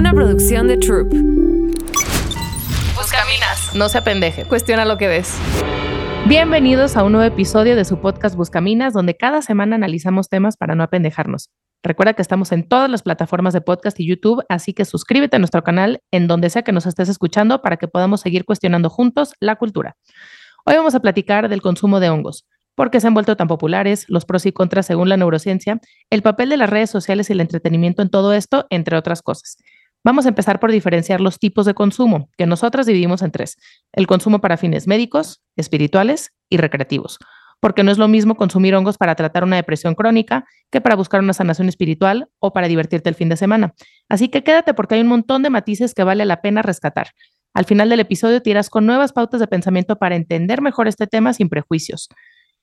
Una producción de Troop. Buscaminas. No se apendeje. Cuestiona lo que ves. Bienvenidos a un nuevo episodio de su podcast Buscaminas, donde cada semana analizamos temas para no apendejarnos. Recuerda que estamos en todas las plataformas de podcast y YouTube, así que suscríbete a nuestro canal en donde sea que nos estés escuchando para que podamos seguir cuestionando juntos la cultura. Hoy vamos a platicar del consumo de hongos, por qué se han vuelto tan populares, los pros y contras según la neurociencia, el papel de las redes sociales y el entretenimiento en todo esto, entre otras cosas. Vamos a empezar por diferenciar los tipos de consumo, que nosotras dividimos en tres. El consumo para fines médicos, espirituales y recreativos porque no es lo mismo consumir hongos para tratar una depresión crónica que para buscar una sanación espiritual o para divertirte el fin de semana. Así que quédate porque hay un montón de matices que vale la pena rescatar. Al final del episodio te irás con nuevas pautas de pensamiento para entender mejor este tema sin prejuicios.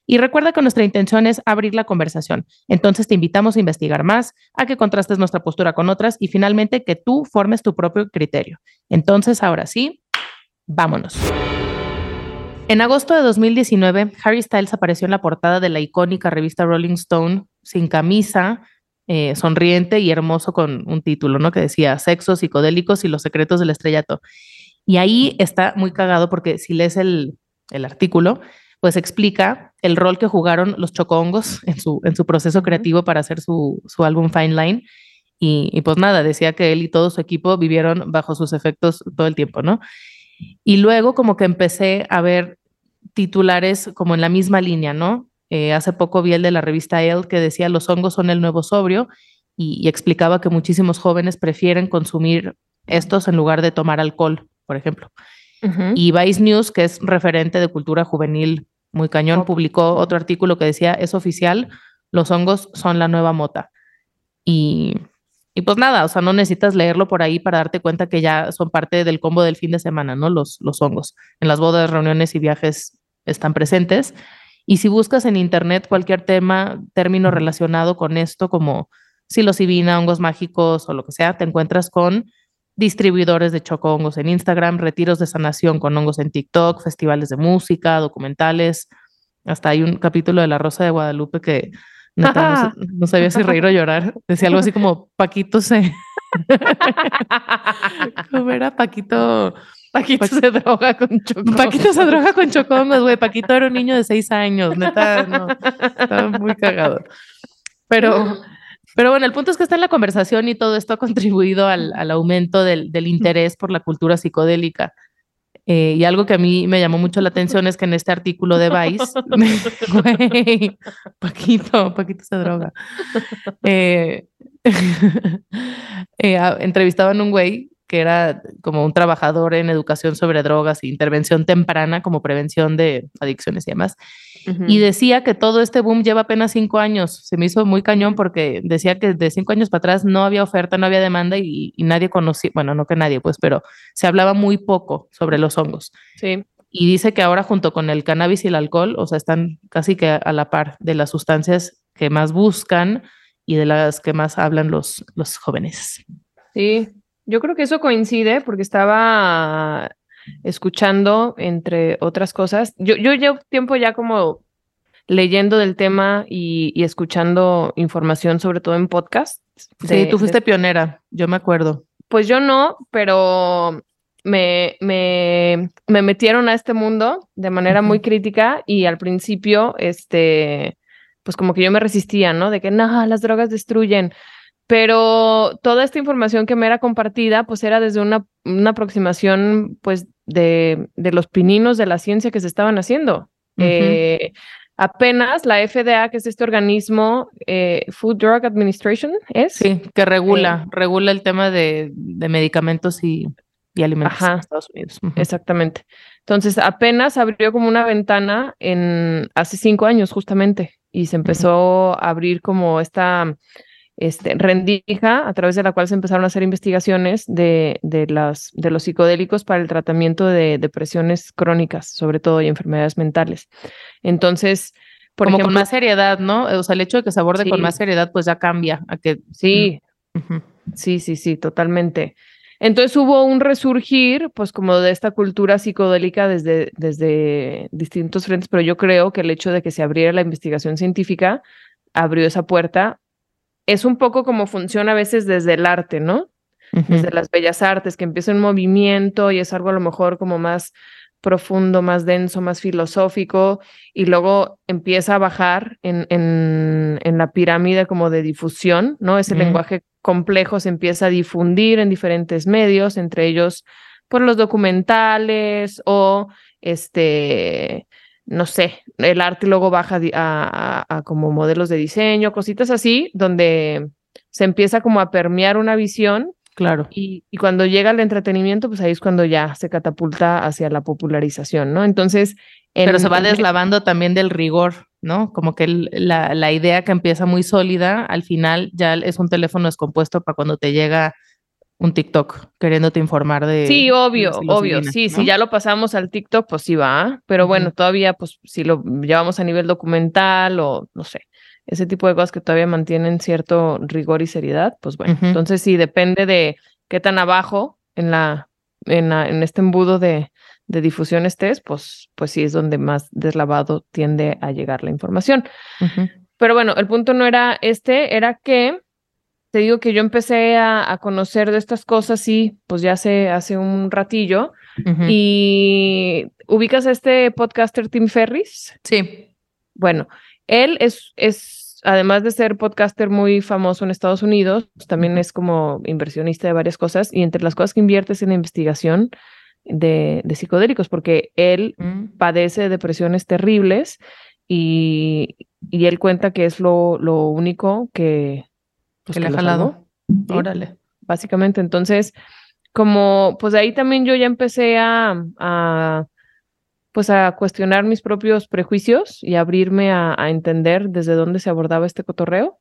Y recuerda que nuestra intención es abrir la conversación. Entonces te invitamos a investigar más, a que contrastes nuestra postura con otras y finalmente que tú formes tu propio criterio. Entonces, ahora sí, vámonos. En agosto de 2019, Harry Styles apareció en la portada de la icónica revista Rolling Stone sin camisa, eh, sonriente y hermoso con un título, ¿no? Que decía Sexos psicodélicos y los secretos del estrellato. Y ahí está muy cagado porque si lees el, artículo, pues explica el rol que jugaron los chocongos en su, en su proceso creativo para hacer su, álbum Fine Line. Y, y, pues nada, decía que él y todo su equipo vivieron bajo sus efectos todo el tiempo, ¿no? Y luego como que empecé a ver titulares como en la misma línea, ¿no? Eh, hace poco vi el de la revista Elle que decía los hongos son el nuevo sobrio y, explicaba que muchísimos jóvenes prefieren consumir estos en lugar de tomar alcohol, por ejemplo. Y Vice News, que es referente de cultura juvenil muy cañón, publicó otro artículo que decía, es oficial, los hongos son la nueva mota. Y y pues nada, o sea, no necesitas leerlo por ahí para darte cuenta que ya son parte del combo del fin de semana, ¿no? Los, los hongos. En las bodas, reuniones y viajes están presentes. Y si buscas en internet cualquier tema, término relacionado con esto, como psilocibina, hongos mágicos o lo que sea, te encuentras con distribuidores de choco-hongos en Instagram, retiros de sanación con hongos en TikTok, festivales de música, documentales. Hasta hay un capítulo de La Rosa de Guadalupe que no, sabía si reír o llorar. Decía algo así como Paquito se. ¿Cómo era? Paquito. Paquito se droga con chocón. Paquito se droga con chocón, güey. Paquito era un niño de seis años, neta, no. Estaba muy cagado. Pero, pero bueno, el punto es que está en la conversación y todo esto ha contribuido al, al aumento del, del interés por la cultura psicodélica. Eh, y algo que a mí me llamó mucho la atención es que en este artículo de Vice, Paquito, Paquito se droga. Eh, eh, entrevistaban a un güey que era como un trabajador en educación sobre drogas e intervención temprana como prevención de adicciones y demás. Y decía que todo este boom lleva apenas cinco años. Se me hizo muy cañón porque decía que de cinco años para atrás no había oferta, no había demanda y, nadie conocía, bueno, no que nadie, pues, pero se hablaba muy poco sobre los hongos. Sí. Y dice que ahora junto con el cannabis y el alcohol, o sea, están casi que a la par de las sustancias que más buscan y de las que más hablan los, los jóvenes. Sí, yo creo que eso coincide porque estaba escuchando, entre otras cosas. Yo, yo llevo tiempo ya como leyendo del tema y, escuchando información, sobre todo en podcast. Sí, tú fuiste pionera, yo me acuerdo. Pues yo no, pero me, me, me metieron a este mundo de manera muy crítica y al principio, este, pues como que yo me resistía, ¿no? De que, no, las drogas destruyen pero toda esta información que me era compartida, pues era desde una, una aproximación, pues, de, de, los pininos de la ciencia que se estaban haciendo. Eh, apenas la FDA, que es este organismo, eh, Food Drug Administration, ¿es? Sí, que regula, eh, regula el tema de, de medicamentos y, y alimentos en Estados Unidos. Exactamente. Entonces, apenas abrió como una ventana en hace cinco años, justamente, y se empezó a abrir como esta este, rendija a través de la cual se empezaron a hacer investigaciones de, de, las, de los psicodélicos para el tratamiento de depresiones crónicas, sobre todo, y enfermedades mentales. Entonces, por Como ejemplo, con más seriedad, ¿no? O sea, el hecho de que se aborde con más seriedad, pues ya cambia a que... Sí, sí, sí, sí, totalmente. Entonces hubo un resurgir, pues como de esta cultura psicodélica desde, desde distintos frentes, pero yo creo que el hecho de que se abriera la investigación científica abrió esa puerta es un poco como funciona a veces desde el arte, ¿no? desde las bellas artes, que empieza un movimiento y es algo a lo mejor como más profundo, más denso, más filosófico, y luego empieza a bajar en, en, la pirámide como de difusión, ¿no? Ese lenguaje complejo se empieza a difundir en diferentes medios, entre ellos por los documentales o este, no sé, el arte luego baja a, como modelos de diseño, cositas así, donde se empieza como a permear una visión Claro. Y, cuando llega el entretenimiento, pues ahí es cuando ya se catapulta hacia la popularización, ¿no? Entonces. Pero se va deslavando también del rigor, ¿no? Como que la, la, idea que empieza muy sólida, al final ya es un teléfono descompuesto para cuando te llega un TikTok queriéndote informar de. Sí, obvio, obvio. sí, si ya lo pasamos al TikTok, pues sí va. Pero bueno, todavía, pues si lo llevamos a nivel documental o no sé ese tipo de cosas que todavía mantienen cierto rigor y seriedad, pues bueno, entonces sí, depende de qué tan abajo en la, en, en este embudo de, de, difusión estés, pues, pues sí es donde más deslavado tiende a llegar la información. Pero bueno, el punto no era este, era que te digo que yo empecé a, conocer de estas cosas, sí, pues ya hace, hace un ratillo. Y ubicas a este podcaster Tim Ferris. Sí. Bueno, él es, es, además de ser podcaster muy famoso en Estados Unidos, también es como inversionista de varias cosas y entre las cosas que inviertes en investigación de, de psicodélicos, porque él mm. padece depresiones terribles y, y, él cuenta que es lo, lo único que, pues, le ha jalado. Órale. Básicamente, entonces, como pues ahí también yo ya empecé a, a pues a cuestionar mis propios prejuicios y abrirme a, entender desde dónde se abordaba este cotorreo.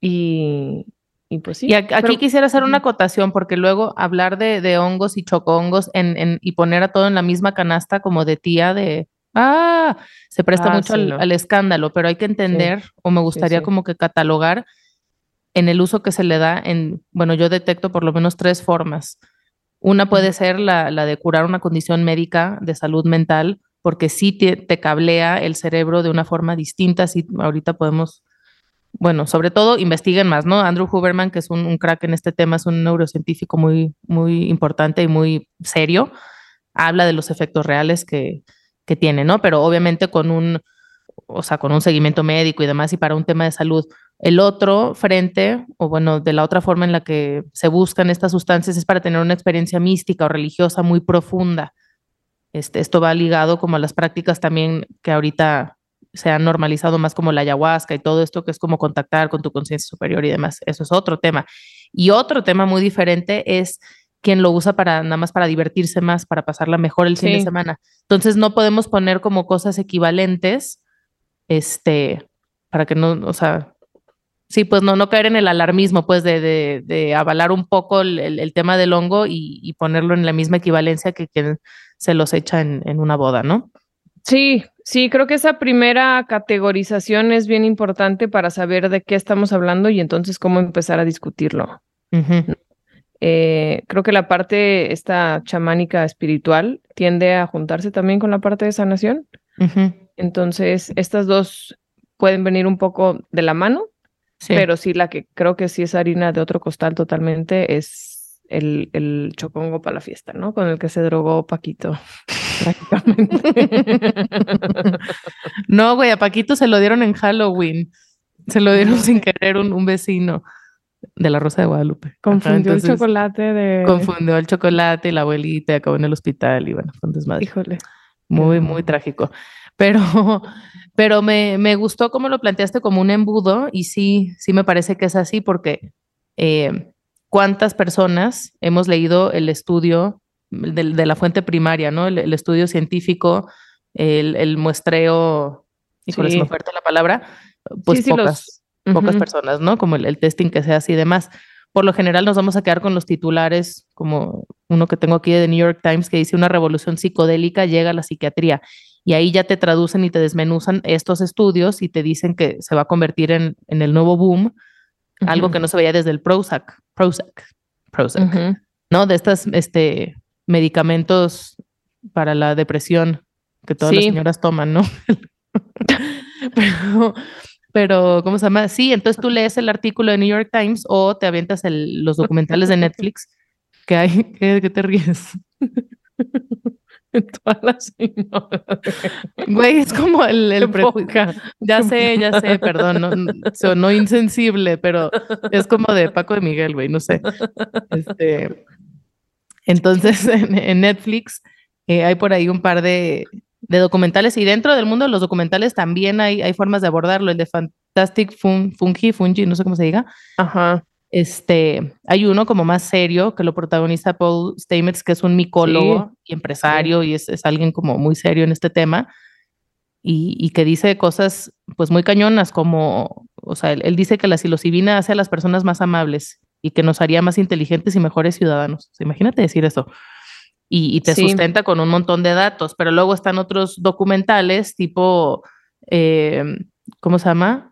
Y, y pues sí. Y aquí quisiera hacer una acotación, porque luego hablar de, de hongos y chocongos en, en, y poner a todo en la misma canasta como de tía de, ah, se presta ah, mucho al, escándalo, pero hay que entender, o me gustaría como que catalogar en el uso que se le da en, bueno, yo detecto por lo menos tres formas. Una puede ser la, de curar una condición médica de salud mental, porque sí te, cablea el cerebro de una forma distinta. Si ahorita podemos, bueno, sobre todo investiguen más, ¿no? Andrew Huberman, que es un, crack en este tema, es un neurocientífico muy, muy importante y muy serio, habla de los efectos reales que, que tiene, ¿no? Pero obviamente con un, o sea, con un seguimiento médico y demás y para un tema de salud. El otro frente, o bueno, de la otra forma en la que se buscan estas sustancias es para tener una experiencia mística o religiosa muy profunda. Este, esto va ligado como a las prácticas también que ahorita se han normalizado más como la ayahuasca y todo esto que es como contactar con tu conciencia superior y demás. Eso es otro tema. Y otro tema muy diferente es quien lo usa para nada más para divertirse más, para pasarla mejor el fin de semana. Entonces no podemos poner como cosas equivalentes, este, para que no, o sea, sí, pues no, no caer en el alarmismo, pues de, de, de avalar un poco el, el, tema del hongo y, y, ponerlo en la misma equivalencia que quien se los echa en, en una boda, ¿no? Sí, sí, creo que esa primera categorización es bien importante para saber de qué estamos hablando y entonces cómo empezar a discutirlo. Eh, creo que la parte esta chamánica espiritual tiende a juntarse también con la parte de sanación. Entonces, estas dos pueden venir un poco de la mano, pero sí la que creo que sí es harina de otro costal totalmente es el, el chocongo para la fiesta, ¿no? Con el que se drogó Paquito, prácticamente. no, güey, a Paquito se lo dieron en Halloween. Se lo dieron sin querer un, un vecino de la Rosa de Guadalupe. Confundió el chocolate de. Confundió el chocolate y la abuelita acabó en el hospital y bueno, fue un desmadre. Híjole. Muy, muy trágico. Pero, pero me, me gustó cómo lo planteaste como un embudo y sí, sí me parece que es así porque eh, cuántas personas hemos leído el estudio de, la fuente primaria, ¿no? El, estudio científico, el, muestreo, y sí. me la palabra, pues pocas, pocas personas, ¿no? Como el, testing que se hace y demás. Por lo general nos vamos a quedar con los titulares, como uno que tengo aquí de The New York Times, que dice una revolución psicodélica llega a la psiquiatría. Y ahí ya te traducen y te desmenuzan estos estudios y te dicen que se va a convertir en, en el nuevo boom algo que no se veía desde el Prozac, Prozac, Prozac, ¿no? De estos este, medicamentos para la depresión que todas las señoras toman, ¿no? pero, pero, ¿cómo se llama? Sí, entonces tú lees el artículo de New York Times o te avientas los documentales de Netflix ¿Qué hay? ¿Qué, te ríes? en todas las Güey, es como el, el Ya sé, ya sé, perdón, no, sonó insensible, pero es como de Paco de Miguel, güey, no sé. Este, entonces, en, Netflix eh, hay por ahí un par de, de, documentales y dentro del mundo de los documentales también hay, hay formas de abordarlo. El de Fantastic Fungi, Fungi, no sé cómo se diga. Ajá. Este, hay uno como más serio que lo protagoniza Paul Stamets, que es un micólogo y empresario y es, es, alguien como muy serio en este tema y, y, que dice cosas pues muy cañonas como, o sea, él, dice que la psilocibina hace a las personas más amables y que nos haría más inteligentes y mejores ciudadanos. imagínate decir eso. Y, y te sustenta con un montón de datos, pero luego están otros documentales tipo, eh, ¿cómo se llama?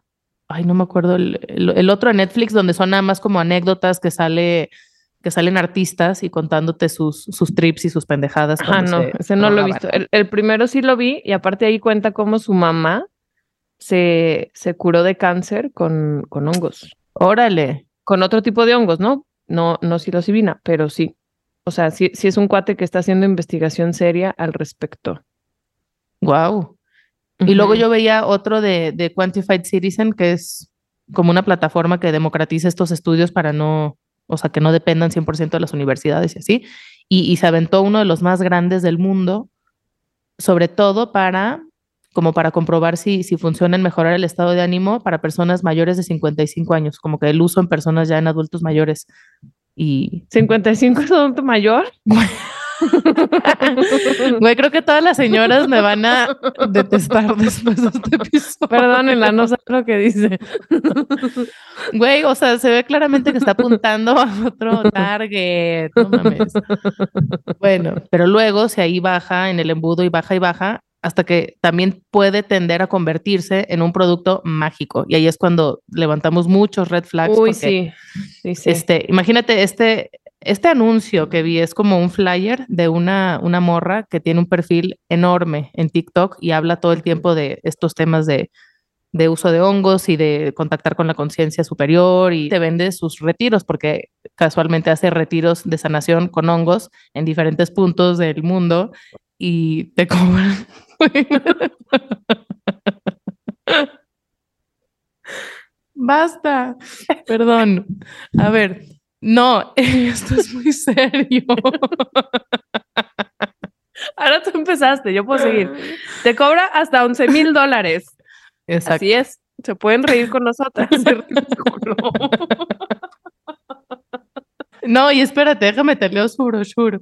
Ay, no me acuerdo, el, el, otro en Netflix donde son nada más como anécdotas que sale que salen artistas y contándote sus, sus trips y sus pendejadas. Ah, no, ese no lo he visto. El, primero sí lo vi y aparte ahí cuenta cómo su mamá se, se curó de cáncer con, con hongos. Órale. Con otro tipo de hongos, ¿no? No, no psilocibina, pero sí. O sea, sí, sí es un cuate que está haciendo investigación seria al respecto. Wow. Y luego yo veía otro de, de Quantified Citizen, que es como una plataforma que democratiza estos estudios para no, o sea, que no dependan 100% de las universidades y así. Y, y, se aventó uno de los más grandes del mundo, sobre todo para, como para comprobar si, si funciona en mejorar el estado de ánimo para personas mayores de 55 años, como que el uso en personas ya en adultos mayores. Y... ¿55 es adulto mayor? Güey, creo que todas las señoras me van a detestar después de este episodio. Perdónenla, no sé lo que dice. Güey, o sea, se ve claramente que está apuntando a otro target. No mames. Bueno, pero luego, si ahí baja en el embudo y baja y baja, hasta que también puede tender a convertirse en un producto mágico. Y ahí es cuando levantamos muchos red flags. Uy, sí. sí, sí. Este, imagínate, este, este anuncio que vi es como un flyer de una, una morra que tiene un perfil enorme en TikTok y habla todo el tiempo de estos temas de, de uso de hongos y de contactar con la conciencia superior y te vende sus retiros porque casualmente hace retiros de sanación con hongos en diferentes puntos del mundo y te cobran. Basta. Perdón. A ver, no, esto es muy serio. Ahora tú empezaste, yo puedo seguir. Te cobra hasta 11 mil dólares. Así es. Se pueden reír con nosotras. no, y espérate, déjame te leo su brochure.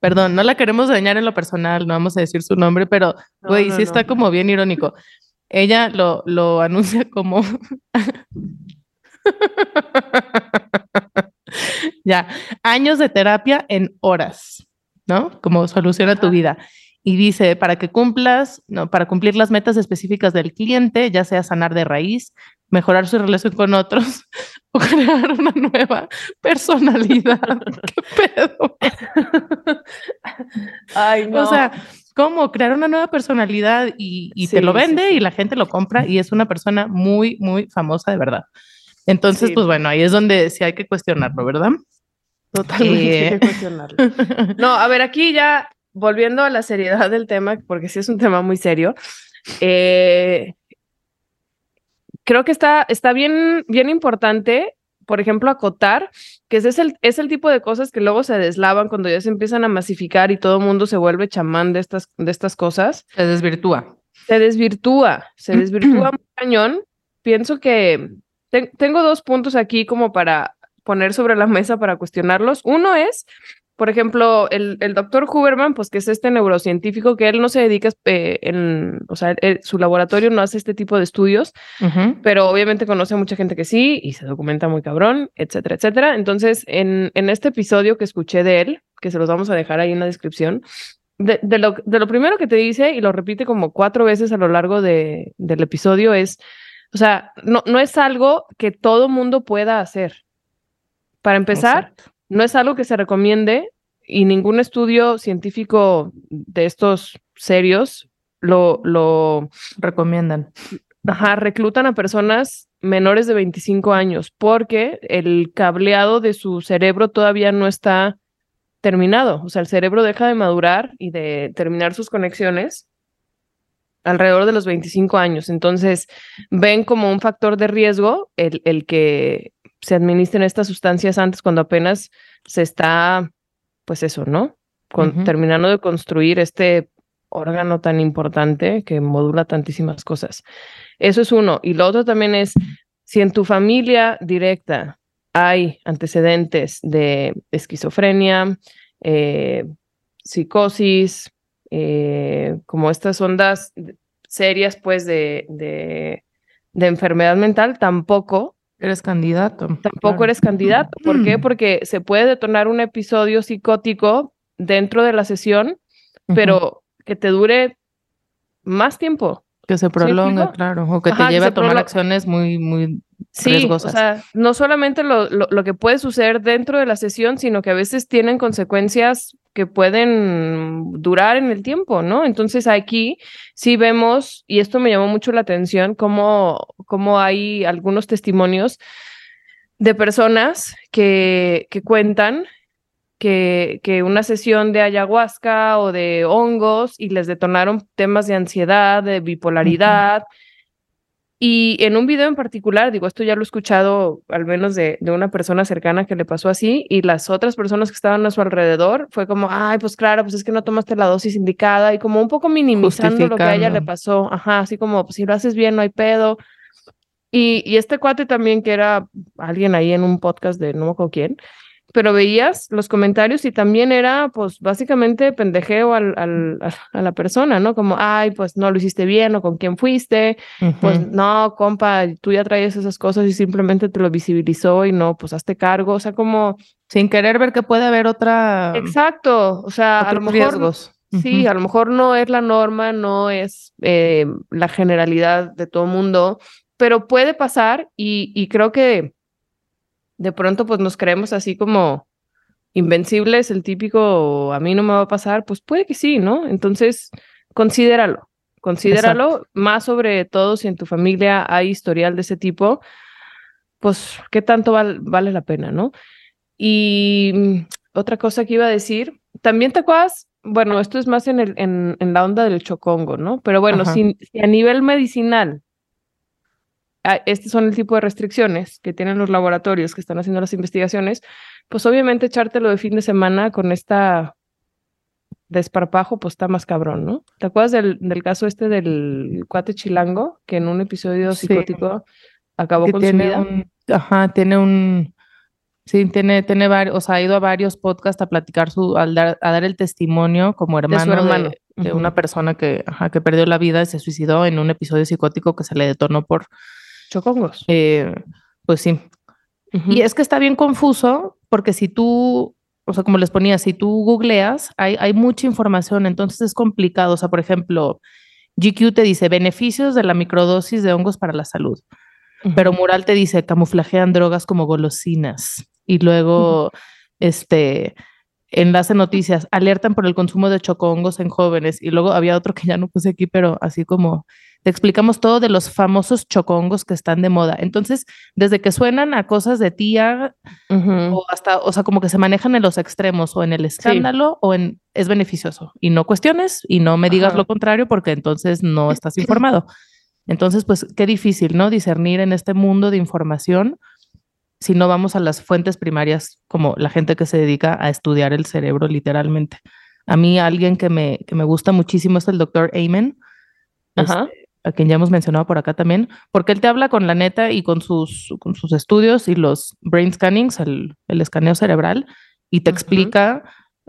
Perdón, no la queremos dañar en lo personal, no vamos a decir su nombre, pero, güey, sí está como bien irónico. Ella lo, lo anuncia como ya, años de terapia en horas, ¿no? Como soluciona tu vida. Y dice, para que cumplas, no, para cumplir las metas específicas del cliente, ya sea sanar de raíz, mejorar su relación con otros o crear una nueva personalidad. ¿Qué pedo? Ay, no. O sea, ¿cómo crear una nueva personalidad y, y te lo vende y la gente lo compra y es una persona muy, muy famosa de verdad? Entonces, pues bueno, ahí es donde sí hay que cuestionarlo, ¿verdad? Totalmente hay que cuestionarlo. No, a ver, aquí ya volviendo a la seriedad del tema, porque sí es un tema muy serio, eh, creo que está, está bien, bien importante, por ejemplo, acotar que ese es el, es el tipo de cosas que luego se deslavan cuando ya se empiezan a masificar y todo el mundo se vuelve chamán de estas, de estas cosas. Se desvirtúa. Se desvirtúa, se desvirtúa muy cañón. Pienso que tengo dos puntos aquí como para poner sobre la mesa para cuestionarlos. Uno es, por ejemplo, el, el doctor Huberman, pues que es este neurocientífico que él no se dedica eh, en, o sea, su laboratorio no hace este tipo de estudios, pero obviamente conoce a mucha gente que sí y se documenta muy cabrón, etcétera, etcétera. Entonces, en, en este episodio que escuché de él, que se los vamos a dejar ahí en la descripción, de, de, lo, de lo primero que te dice, y lo repite como cuatro veces a lo largo de, del episodio, es o sea, no, no es algo que todo mundo pueda hacer. Para empezar, no es algo que se recomiende y ningún estudio científico de estos serios lo, lo recomiendan. ajá, reclutan a personas menores de 25 años porque el cableado de su cerebro todavía no está terminado. O sea, el cerebro deja de madurar y de terminar sus conexiones alrededor de los 25 años. Entonces, ven como un factor de riesgo el, el que se administren estas sustancias antes cuando apenas se está, pues eso, ¿no? Con, Terminando de construir este órgano tan importante que modula tantísimas cosas. Eso es uno. Y lo otro también es, si en tu familia directa hay antecedentes de esquizofrenia, eh, psicosis, eh, como estas ondas serias, pues, de, de, enfermedad mental, tampoco. Eres candidato. Tampoco eres candidato. ¿Por qué? Porque se puede detonar un episodio psicótico dentro de la sesión, pero que te dure más tiempo. Que se prolongue, claro, o que te lleve a tomar acciones muy, muy sí, O sea, no solamente lo, lo, que puede suceder dentro de la sesión, sino que a veces tienen consecuencias que pueden durar en el tiempo, ¿no? Entonces aquí sí vemos, y esto me llamó mucho la atención, cómo, cómo hay algunos testimonios de personas que, que cuentan que, que, una sesión de ayahuasca o de hongos y les detonaron temas de ansiedad, de bipolaridad. Y en un video en particular, digo, esto ya lo he escuchado al menos de, de, una persona cercana que le pasó así, y las otras personas que estaban a su alrededor fue como, ay, pues claro, pues es que no tomaste la dosis indicada, y como un poco minimizando lo que a ella le pasó, ajá, así como, pues si lo haces bien, no hay pedo. Y, y este cuate también, que era alguien ahí en un podcast de no me acuerdo quién, pero veías los comentarios y también era, pues, básicamente pendejeo al, al, a la persona, ¿no? Como, ay, pues no lo hiciste bien o con quién fuiste, pues no, compa, tú ya traías esas cosas y simplemente te lo visibilizó y no, pues hazte cargo, o sea, como... Sin querer ver que puede haber otra... Exacto, o sea, a lo mejor... Riesgos. Sí, a lo mejor no es la norma, no es eh, la generalidad de todo mundo, pero puede pasar y, y creo que de pronto pues nos creemos así como invencibles, el típico a mí no me va a pasar, pues puede que sí, ¿no? Entonces, considéralo, considéralo más sobre todo si en tu familia hay historial de ese tipo, pues qué tanto vale la pena, ¿no? Y mm, otra cosa que iba a decir, también te acuerdas, bueno, esto es más en, el, en, en la onda del chocongo, ¿no? Pero bueno, si, a nivel medicinal Este son el tipo de restricciones que tienen los laboratorios que están haciendo las investigaciones, pues obviamente echártelo de fin de semana con esta desparpajo, pues está más cabrón, ¿no? ¿Te acuerdas del, del caso este del cuate chilango que en un episodio psicótico acabó con su vida? ajá, tiene un, sí, tiene, tiene varios, o sea, ha ido a varios podcasts a platicar su, a dar el testimonio como hermano de, una persona que, ajá, que perdió la vida y se suicidó en un episodio psicótico que se le detonó por Chocongos. Eh, pues sí. Y es que está bien confuso porque si tú, o sea, como les ponía, si tú googleas, hay, hay mucha información, entonces es complicado. O sea, por ejemplo, GQ te dice beneficios de la microdosis de hongos para la salud, pero Mural te dice camuflajean drogas como golosinas. Y luego, este, enlace noticias, alertan por el consumo de chocongos en jóvenes. Y luego había otro que ya no puse aquí, pero así como te explicamos todo de los famosos chocongos que están de moda. Entonces, desde que suenan a cosas de tía o hasta, o sea, como que se manejan en los extremos o en el escándalo o en es beneficioso y no cuestiones y no me digas lo contrario porque entonces no estás informado. Entonces, pues qué difícil, ¿no? Discernir en este mundo de información si no vamos a las fuentes primarias como la gente que se dedica a estudiar el cerebro literalmente. A mí alguien que me, que me gusta muchísimo es el doctor Amen. Ajá. Este, a quien ya hemos mencionado por acá también, porque él te habla con la neta y con sus, con sus estudios y los brain scannings, el, el escaneo cerebral, y te explica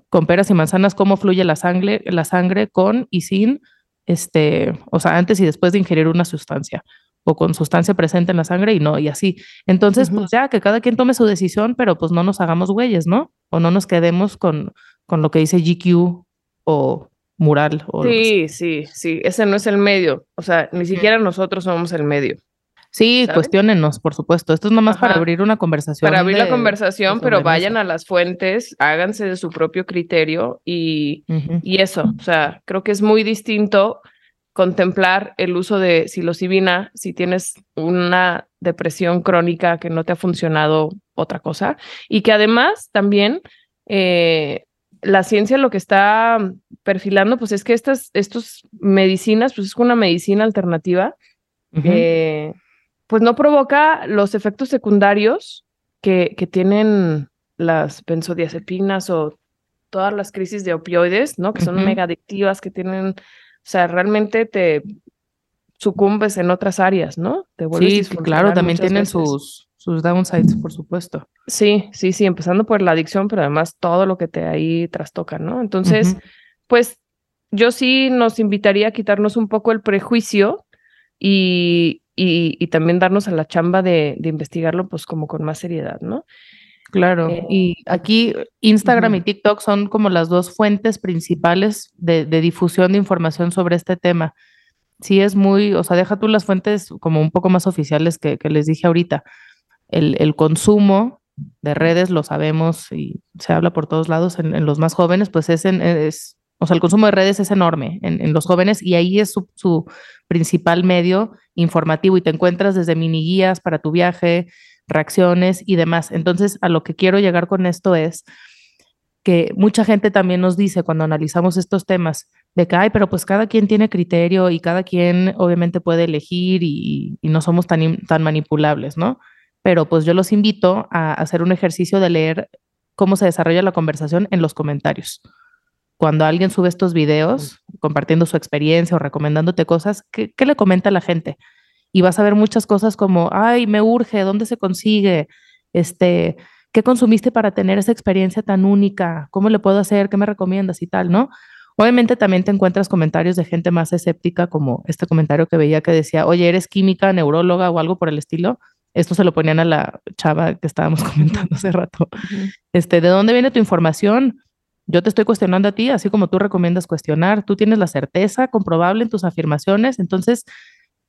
con peras y manzanas cómo fluye la sangre, la sangre con y sin, este, o sea, antes y después de ingerir una sustancia o con sustancia presente en la sangre y no, y así. Entonces, pues ya que cada quien tome su decisión, pero pues no nos hagamos güeyes, ¿no? O no nos quedemos con, con lo que dice GQ o mural. O sí, sí, sí, ese no es el medio. O sea, ni siquiera nosotros somos el medio. Sí, cuestionenos, por supuesto. Esto es nomás para abrir una conversación. Para abrir la conversación, pero vayan a las fuentes, háganse de su propio criterio y, y eso. O sea, creo que es muy distinto contemplar el uso de psilocibina si tienes una depresión crónica que no te ha funcionado otra cosa y que además también eh, la ciencia lo que está perfilando pues es que estas estos medicinas pues es una medicina alternativa eh, pues no provoca los efectos secundarios que, que tienen las benzodiazepinas o todas las crisis de opioides, ¿no? Que son mega adictivas, que tienen, o sea, realmente te sucumbes en otras áreas, ¿no? Te sí, claro, también tienen sus, sus downsides, por supuesto. Sí, sí, sí, empezando por la adicción, pero además todo lo que te ahí trastoca, ¿no? Entonces, pues yo sí nos invitaría a quitarnos un poco el prejuicio y, y, también darnos a la chamba de, de, investigarlo pues como con más seriedad, ¿no? Claro, eh, y aquí Instagram y TikTok son como las dos fuentes principales de, de, difusión de información sobre este tema. Sí es muy, o sea, deja tú las fuentes como un poco más oficiales que, que les dije ahorita. El, el, consumo de redes, lo sabemos y se habla por todos lados en, en los más jóvenes, pues es, en, es o sea, el consumo de redes es enorme en, los jóvenes y ahí es su, principal medio informativo y te encuentras desde mini guías para tu viaje, reacciones y demás. Entonces, a lo que quiero llegar con esto es que mucha gente también nos dice cuando analizamos estos temas de que, ay, pero pues cada quien tiene criterio y cada quien obviamente puede elegir y, y no somos tan, tan manipulables, ¿no? Pero pues yo los invito a hacer un ejercicio de leer cómo se desarrolla la conversación en los comentarios cuando alguien sube estos videos compartiendo su experiencia o recomendándote cosas, ¿qué, le comenta la gente? Y vas a ver muchas cosas como, ay, me urge, ¿dónde se consigue? Este, ¿qué consumiste para tener esa experiencia tan única? ¿Cómo le puedo hacer? ¿Qué me recomiendas y tal, no? Obviamente también te encuentras comentarios de gente más escéptica, como este comentario que veía que decía, oye, ¿eres química, neuróloga o algo por el estilo? Esto se lo ponían a la chava que estábamos comentando hace rato. Este, ¿de dónde viene tu información? Yo te estoy cuestionando a ti, así como tú recomiendas cuestionar. Tú tienes la certeza comprobable en tus afirmaciones. Entonces,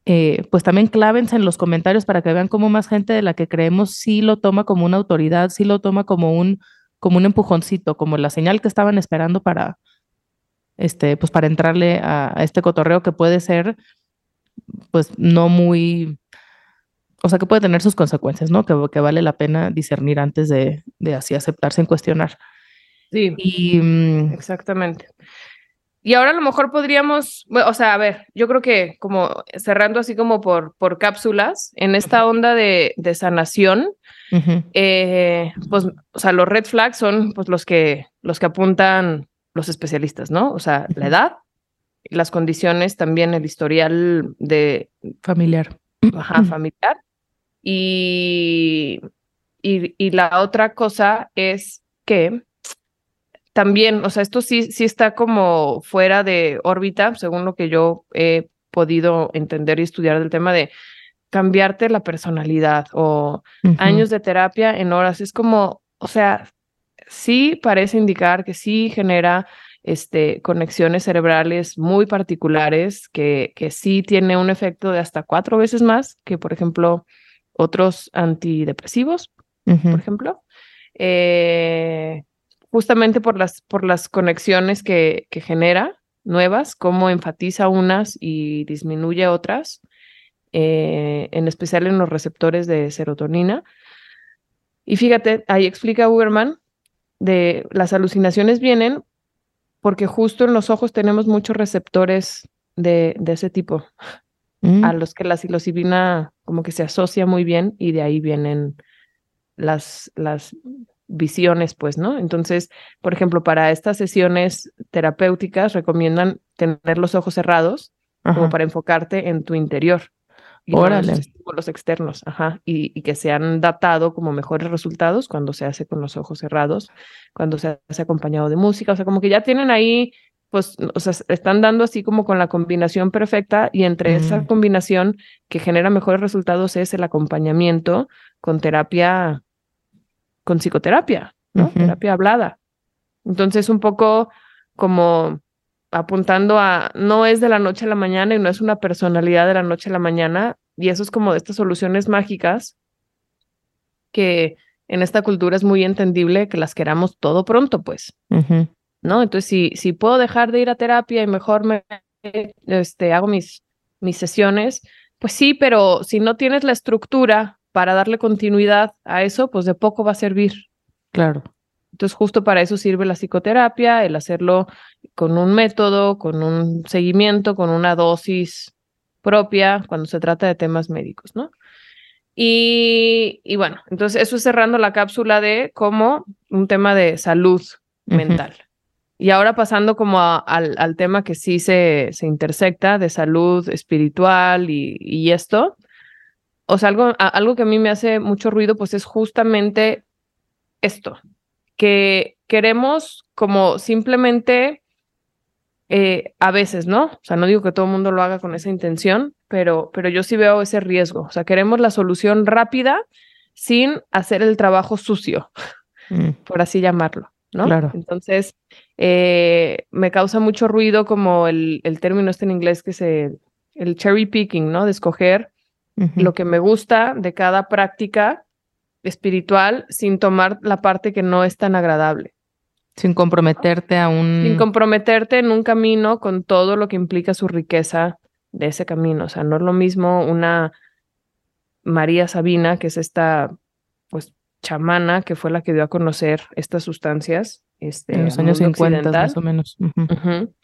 eh, pues también clávense en los comentarios para que vean cómo más gente de la que creemos sí lo toma como una autoridad, sí lo toma como un, como un empujoncito, como la señal que estaban esperando para, este, pues para entrarle a, este cotorreo que puede ser, pues no muy, o sea, que puede tener sus consecuencias, ¿no? Que, que vale la pena discernir antes de, de así aceptarse en cuestionar. Sí, y, mm, exactamente. Y ahora a lo mejor podríamos, o sea, a ver, yo creo que como cerrando así como por, por cápsulas, en esta onda de, de sanación, eh, pues, o sea, los red flags son pues los que, los que apuntan los especialistas, ¿no? O sea, la edad, las condiciones, también el historial de... Familiar. Ajá, familiar. Y, y, y la otra cosa es que también, o sea, esto sí, sí está como fuera de órbita, según lo que yo he podido entender y estudiar del tema de cambiarte la personalidad o años de terapia en horas. Es como, o sea, sí parece indicar que sí genera este, conexiones cerebrales muy particulares, que, que sí tiene un efecto de hasta cuatro veces más que, por ejemplo, otros antidepresivos, por ejemplo. Eh, justamente por las, por las conexiones que, que genera nuevas, cómo enfatiza unas y disminuye otras, eh, en especial en los receptores de serotonina. Y fíjate, ahí explica Uberman de las alucinaciones vienen porque justo en los ojos tenemos muchos receptores de, de ese tipo, mm. a los que la psilocibina como que se asocia muy bien y de ahí vienen las, las visiones, pues, ¿no? Entonces, por ejemplo, para estas sesiones terapéuticas recomiendan tener los ojos cerrados como para enfocarte en tu interior. Y Órale. No los externos, ajá, y, y, que se han datado como mejores resultados cuando se hace con los ojos cerrados, cuando se hace acompañado de música, o sea, como que ya tienen ahí, pues, o sea, están dando así como con la combinación perfecta y entre esa mm. combinación que genera mejores resultados es el acompañamiento con terapia con psicoterapia, ¿no? Terapia hablada. Entonces, un poco como apuntando a, no es de la noche a la mañana y no es una personalidad de la noche a la mañana, y eso es como de estas soluciones mágicas que en esta cultura es muy entendible que las queramos todo pronto, pues. ¿No? Entonces, si, si puedo dejar de ir a terapia y mejor me este, hago mis, mis sesiones, pues sí, pero si no tienes la estructura para darle continuidad a eso, pues de poco va a servir. Claro. Entonces, justo para eso sirve la psicoterapia, el hacerlo con un método, con un seguimiento, con una dosis propia cuando se trata de temas médicos, ¿no? Y, y bueno, entonces eso es cerrando la cápsula de como un tema de salud mental. Y ahora pasando como al, al, tema que sí se, se intersecta de salud espiritual y, y esto, o sea, algo, algo que a mí me hace mucho ruido, pues es justamente esto, que queremos como simplemente, eh, a veces, ¿no? O sea, no digo que todo el mundo lo haga con esa intención, pero, pero yo sí veo ese riesgo. O sea, queremos la solución rápida sin hacer el trabajo sucio, mm. por así llamarlo, ¿no? Claro. Entonces, eh, me causa mucho ruido como el, el término este en inglés que se, el cherry picking, ¿no? De escoger uh -huh. lo que me gusta de cada práctica espiritual sin tomar la parte que no es tan agradable. Sin comprometerte a un... Sin comprometerte en un camino con todo lo que implica su riqueza de ese camino. O sea, no es lo mismo una María Sabina, que es esta, pues, chamana que fue la que dio a conocer estas sustancias. Este, en los años 50 más o menos. Uh -huh. Uh -huh.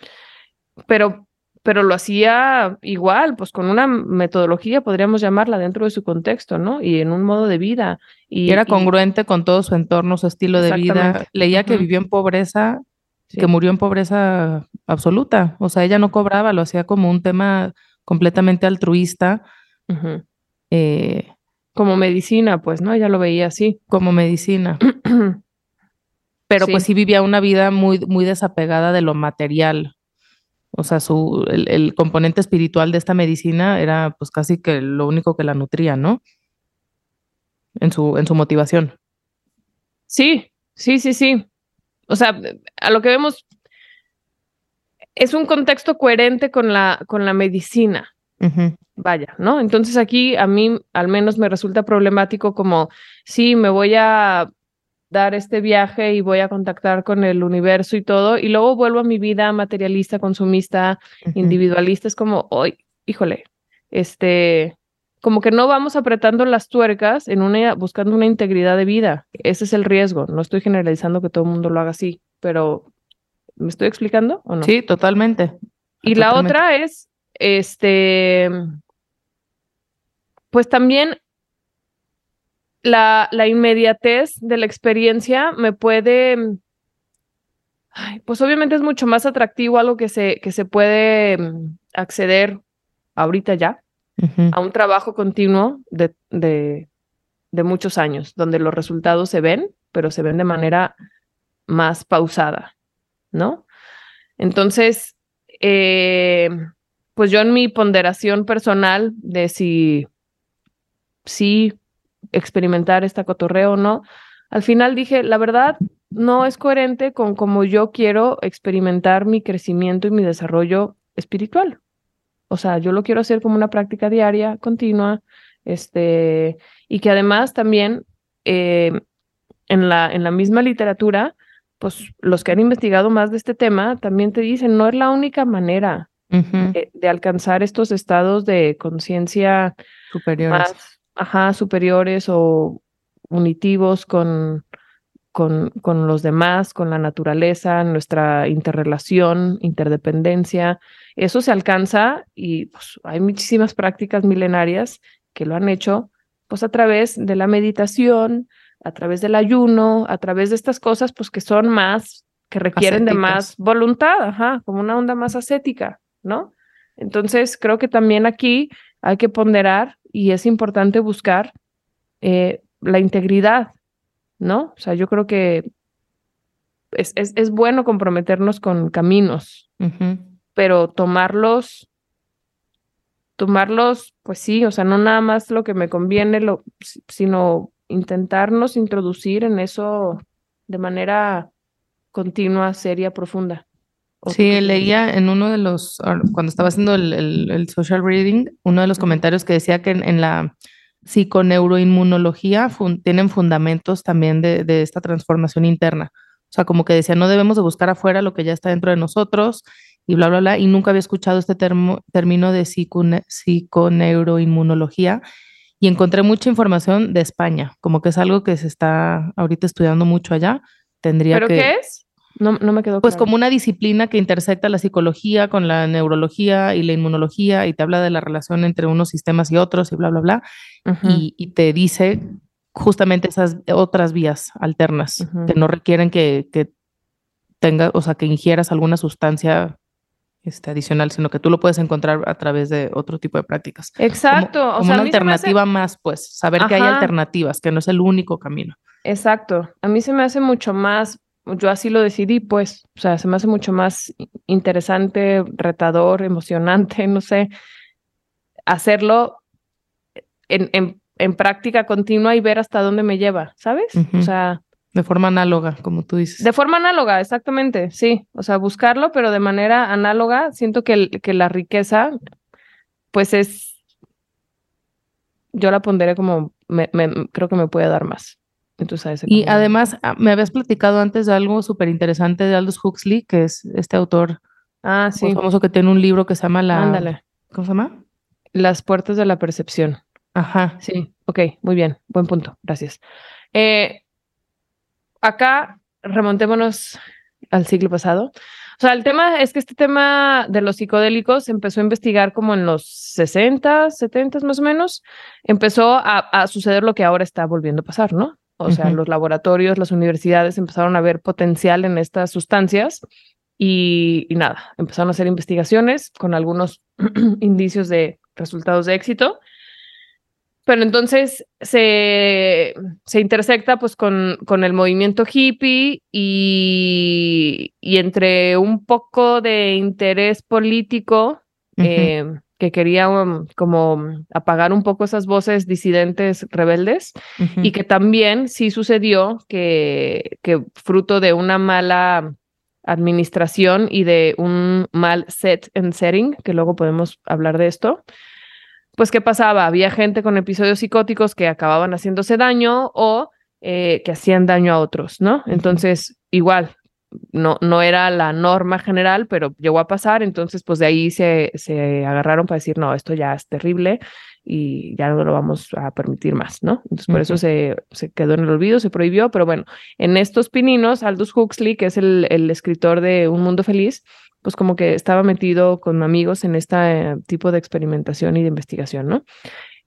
Pero pero lo hacía igual, pues con una metodología, podríamos llamarla, dentro de su contexto, ¿no? Y en un modo de vida. Y, y era congruente y... con todo su entorno, su estilo de vida. Leía que uh -huh. vivió en pobreza, sí. que murió en pobreza absoluta. O sea, ella no cobraba, lo hacía como un tema completamente altruista. Eh, como medicina, pues, ¿no? Ella lo veía así. Como medicina. pero sí. pues sí vivía una vida muy, muy desapegada de lo material. O sea, su, el, el, componente espiritual de esta medicina era pues casi que lo único que la nutría, ¿no? En su, en su motivación. Sí, sí, sí, sí. O sea, a lo que vemos es un contexto coherente con la, con la medicina. Uh -huh. Vaya, ¿no? Entonces aquí a mí al menos me resulta problemático como, sí, me voy a dar este viaje y voy a contactar con el universo y todo, y luego vuelvo a mi vida materialista, consumista, uh -huh. individualista, es como, hoy, híjole, este, como que no vamos apretando las tuercas en una, buscando una integridad de vida. Ese es el riesgo. No estoy generalizando que todo el mundo lo haga así, pero ¿me estoy explicando o no? Sí, totalmente. Y totalmente. la otra es, este, pues también la, la inmediatez de la experiencia me puede, ay, pues obviamente es mucho más atractivo algo que se, que se puede mm, acceder ahorita ya, uh -huh. a un trabajo continuo de, de, de, muchos años, donde los resultados se ven, pero se ven de manera más pausada, ¿no? Entonces, eh, pues yo en mi ponderación personal de si, si experimentar esta cotorreo o no, al final dije, la verdad, no es coherente con cómo yo quiero experimentar mi crecimiento y mi desarrollo espiritual. O sea, yo lo quiero hacer como una práctica diaria, continua, este, y que además también eh, en, la, en la misma literatura, pues los que han investigado más de este tema también te dicen, no es la única manera uh -huh. de, de, alcanzar estos estados de conciencia superiores. Más, ajá, superiores o unitivos con, con, con, los demás, con la naturaleza, nuestra interrelación, interdependencia. Eso se alcanza y pues, hay muchísimas prácticas milenarias que lo han hecho pues a través de la meditación, a través del ayuno, a través de estas cosas pues que son más, que requieren Ascéticas. de más voluntad, ajá, como una onda más ascética, ¿no? Entonces creo que también aquí hay que ponderar y es importante buscar eh, la integridad, ¿no? O sea, yo creo que es, es, es bueno comprometernos con caminos, uh -huh. pero tomarlos, tomarlos, pues sí, o sea, no nada más lo que me conviene, lo, sino intentarnos introducir en eso de manera continua, seria, profunda. Sí, leía en uno de los, cuando estaba haciendo el, el, el social reading, uno de los comentarios que decía que en, en la psiconeuroinmunología fun, tienen fundamentos también de, de, esta transformación interna. O sea, como que decía, no debemos de buscar afuera lo que ya está dentro de nosotros y bla, bla, bla, y nunca había escuchado este término de psiconeuroinmunología y encontré mucha información de España, como que es algo que se está ahorita estudiando mucho allá. Tendría ¿Pero qué es? No, no me quedó Pues como una disciplina que intersecta la psicología con la neurología y la inmunología y te habla de la relación entre unos sistemas y otros y bla, bla, bla. y, y, te dice justamente esas otras vías alternas que no requieren que, que tengas, o sea, que ingieras alguna sustancia este, adicional, sino que tú lo puedes encontrar a través de otro tipo de prácticas. Exacto. Como, una alternativa más, pues, saber que hay alternativas, que no es el único camino. Exacto. A mí se me hace mucho más, yo así lo decidí, pues, o sea, se me hace mucho más interesante, retador, emocionante, no sé, hacerlo en, en en práctica continua y ver hasta dónde me lleva, ¿sabes? O sea... De forma análoga, como tú dices. De forma análoga, exactamente, sí. O sea, buscarlo, pero de manera análoga, siento que, que la riqueza, pues es, yo la pondré como, me, creo que me puede dar más. Y además, ah, me habías platicado antes de algo súper interesante de Aldous Huxley, que es este autor ah, sí. famoso que tiene un libro que se llama La... Ándale. ¿Cómo se llama? Las puertas de la percepción. Ajá. Sí, ok, muy bien, buen punto, gracias. Eh, acá remontémonos al siglo pasado. O sea, el tema es que este tema de los psicodélicos empezó a investigar como en los 60, 70 más o menos. Empezó a, suceder lo que ahora está volviendo a pasar, ¿no? O sea, los laboratorios, las universidades empezaron a ver potencial en estas sustancias y, y nada, empezaron a hacer investigaciones con algunos indicios de resultados de éxito. Pero entonces se, se intersecta pues con, con el movimiento hippie y, y, entre un poco de interés político eh, que quería um, como apagar un poco esas voces disidentes rebeldes y que también sí sucedió que, que fruto de una mala administración y de un mal set and setting, que luego podemos hablar de esto, pues ¿qué pasaba? Había gente con episodios psicóticos que acababan haciéndose daño o eh, que hacían daño a otros, ¿no? Entonces, igual, no, no era la norma general, pero llegó a pasar, entonces pues de ahí se, se agarraron para decir, no, esto ya es terrible y ya no lo vamos a permitir más, ¿no? Entonces por eso se, se, quedó en el olvido, se prohibió, pero bueno, en estos pininos, Aldous Huxley, que es el, el escritor de Un Mundo Feliz, pues como que estaba metido con amigos en este tipo de experimentación y de investigación, ¿no?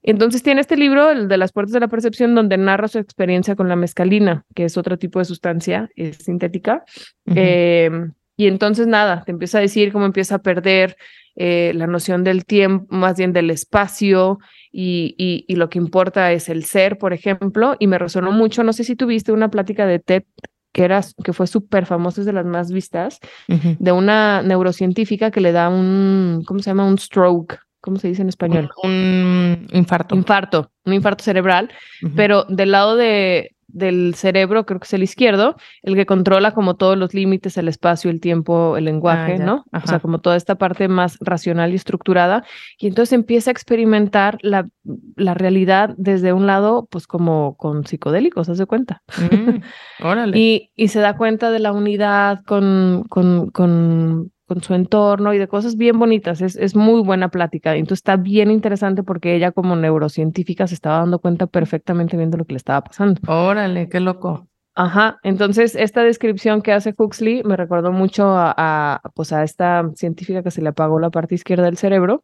Entonces tiene este libro, el de las puertas de la percepción, donde narra su experiencia con la mescalina, que es otro tipo de sustancia es sintética. Em, y entonces nada, te empieza a decir cómo empieza a perder eh, la noción del tiempo, más bien del espacio, y, y, y, lo que importa es el ser, por ejemplo. Y me resonó mucho, no sé si tuviste una plática de TED que, era, que fue súper famosa, es de las más vistas, de una neurocientífica que le da un, ¿cómo se llama? Un stroke. ¿Cómo se dice en español? Un, infarto. Infarto, un infarto cerebral, pero del lado de, del cerebro, creo que es el izquierdo, el que controla como todos los límites, el espacio, el tiempo, el lenguaje, ah, ¿no? O sea, como toda esta parte más racional y estructurada. Y entonces empieza a experimentar la, la realidad desde un lado, pues como con psicodélicos, ¿se cuenta? Mm, órale. y, y se da cuenta de la unidad con, con, con con su entorno y de cosas bien bonitas. Es, es muy buena plática. Entonces está bien interesante porque ella como neurocientífica se estaba dando cuenta perfectamente viendo lo que le estaba pasando. Órale, qué loco. Ajá, entonces esta descripción que hace Huxley me recordó mucho a, pues a esta científica que se le apagó la parte izquierda del cerebro.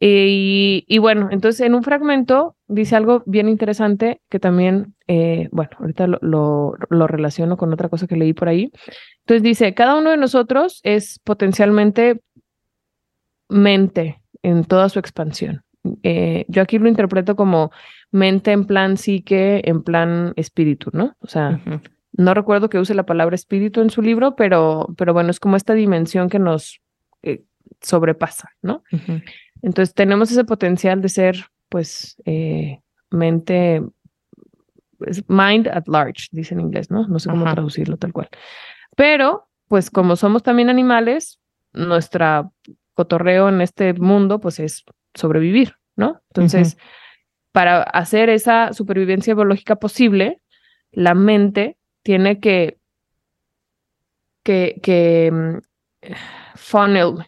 Y, bueno, entonces en un fragmento dice algo bien interesante que también, eh, bueno, ahorita lo, lo, lo, relaciono con otra cosa que leí por ahí, entonces dice, cada uno de nosotros es potencialmente mente en toda su expansión. Eh, yo aquí lo interpreto como mente en plan psique, en plan espíritu, ¿no? O sea, no recuerdo que use la palabra espíritu en su libro, pero, pero bueno, es como esta dimensión que nos eh, sobrepasa, ¿no? Entonces tenemos ese potencial de ser, pues, eh, mente, mind at large, dice en inglés, ¿no? No sé cómo traducirlo tal cual. Pero, pues como somos también animales, nuestra cotorreo en este mundo, pues es sobrevivir, ¿no? Entonces, para hacer esa supervivencia biológica posible, la mente tiene que, que, que mm, funnel,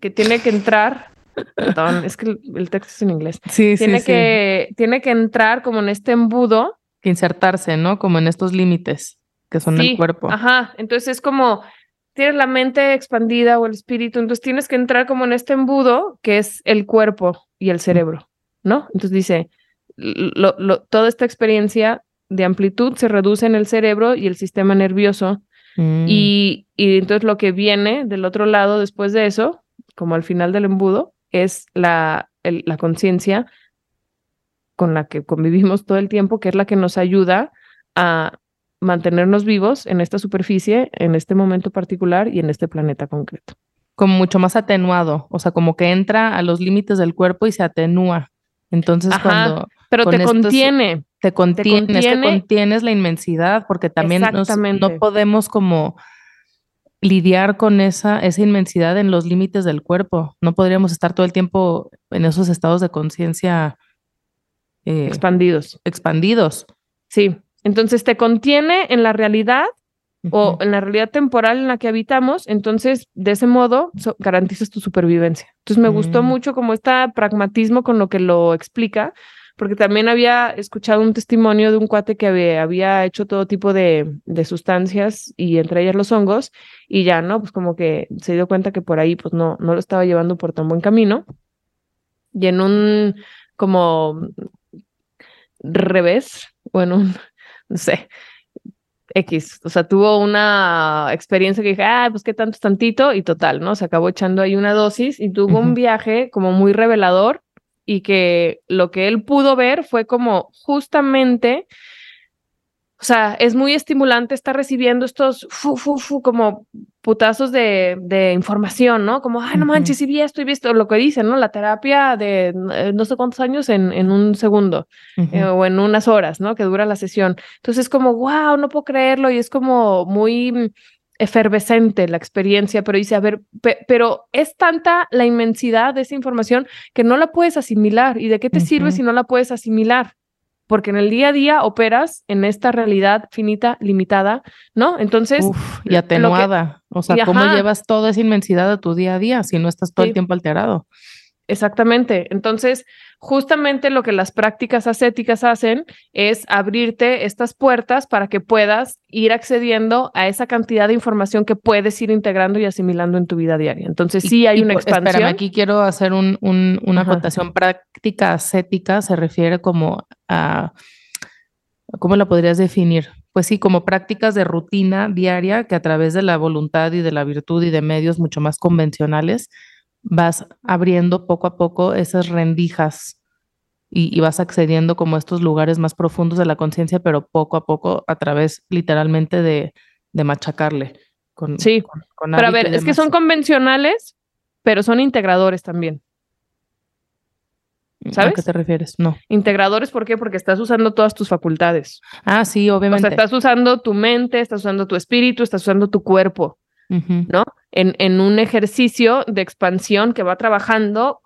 que tiene que entrar, perdón, es que el, texto es en inglés. Sí, tiene sí, que, Tiene que entrar como en este embudo. Que insertarse, ¿no? Como en estos límites que son el cuerpo. Ajá, entonces es como tienes la mente expandida o el espíritu, entonces tienes que entrar como en este embudo que es el cuerpo y el cerebro, ¿no? Entonces dice, toda esta experiencia de amplitud se reduce en el cerebro y el sistema nervioso. Mm. Y, y, entonces lo que viene del otro lado después de eso, como al final del embudo, es la, la conciencia con la que convivimos todo el tiempo, que es la que nos ayuda a mantenernos vivos en esta superficie, en este momento particular y en este planeta concreto. Como mucho más atenuado, o sea, como que entra a los límites del cuerpo y se atenúa. Entonces, cuando. Pero te contiene. Te contienes, te, contienes la inmensidad, porque también no podemos como lidiar con esa, esa inmensidad en los límites del cuerpo. No podríamos estar todo el tiempo en esos estados de conciencia eh, expandidos. Expandidos. Sí. Entonces te contiene en la realidad o en la realidad temporal en la que habitamos, entonces de ese modo garantizas tu supervivencia. Entonces me gustó mm. mucho como este pragmatismo con lo que lo explica, porque también había escuchado un testimonio de un cuate que había, hecho todo tipo de, de, sustancias y entre ellas los hongos, y ya, ¿no? Pues como que se dio cuenta que por ahí pues no, no lo estaba llevando por tan buen camino. Y en un como revés, bueno, no sé, X, o sea, tuvo una experiencia que dije, ah, pues qué tanto tantito y total, ¿no? Se acabó echando ahí una dosis y tuvo un viaje como muy revelador y que lo que él pudo ver fue como justamente o sea, es muy estimulante estar recibiendo estos fu, fu, fu, como putazos de, de información, ¿no? Como, ay, no manches, y vi esto y vi esto, lo que dicen, ¿no? La terapia de eh, no sé cuántos años en, en un segundo eh, o en unas horas, ¿no? Que dura la sesión. Entonces es como, wow, no puedo creerlo y es como muy efervescente la experiencia, pero dice, a ver, pero es tanta la inmensidad de esa información que no la puedes asimilar. ¿Y de qué te sirve si no la puedes asimilar? porque en el día a día operas en esta realidad finita, limitada, ¿no? Entonces... y atenuada. o sea, ¿cómo llevas toda esa inmensidad a tu día a día si no estás todo el tiempo alterado? Exactamente. Entonces, justamente lo que las prácticas ascéticas hacen es abrirte estas puertas para que puedas ir accediendo a esa cantidad de información que puedes ir integrando y asimilando en tu vida diaria. Entonces, sí hay una expansión. Espérame, aquí quiero hacer un, una acotación práctica ascética, se refiere como a, ¿cómo la podrías definir? Pues sí, como prácticas de rutina diaria que a través de la voluntad y de la virtud y de medios mucho más convencionales, vas abriendo poco a poco esas rendijas y, vas accediendo como a estos lugares más profundos de la conciencia, pero poco a poco a través literalmente de, machacarle. Con, sí, pero a ver, es que son convencionales, pero son integradores también. ¿Sabes? ¿A qué te refieres? No. Integradores, ¿por qué? Porque estás usando todas tus facultades. Ah, sí, obviamente. O sea, estás usando tu mente, estás usando tu espíritu, estás usando tu cuerpo. ¿no? En, en, un ejercicio de expansión que va trabajando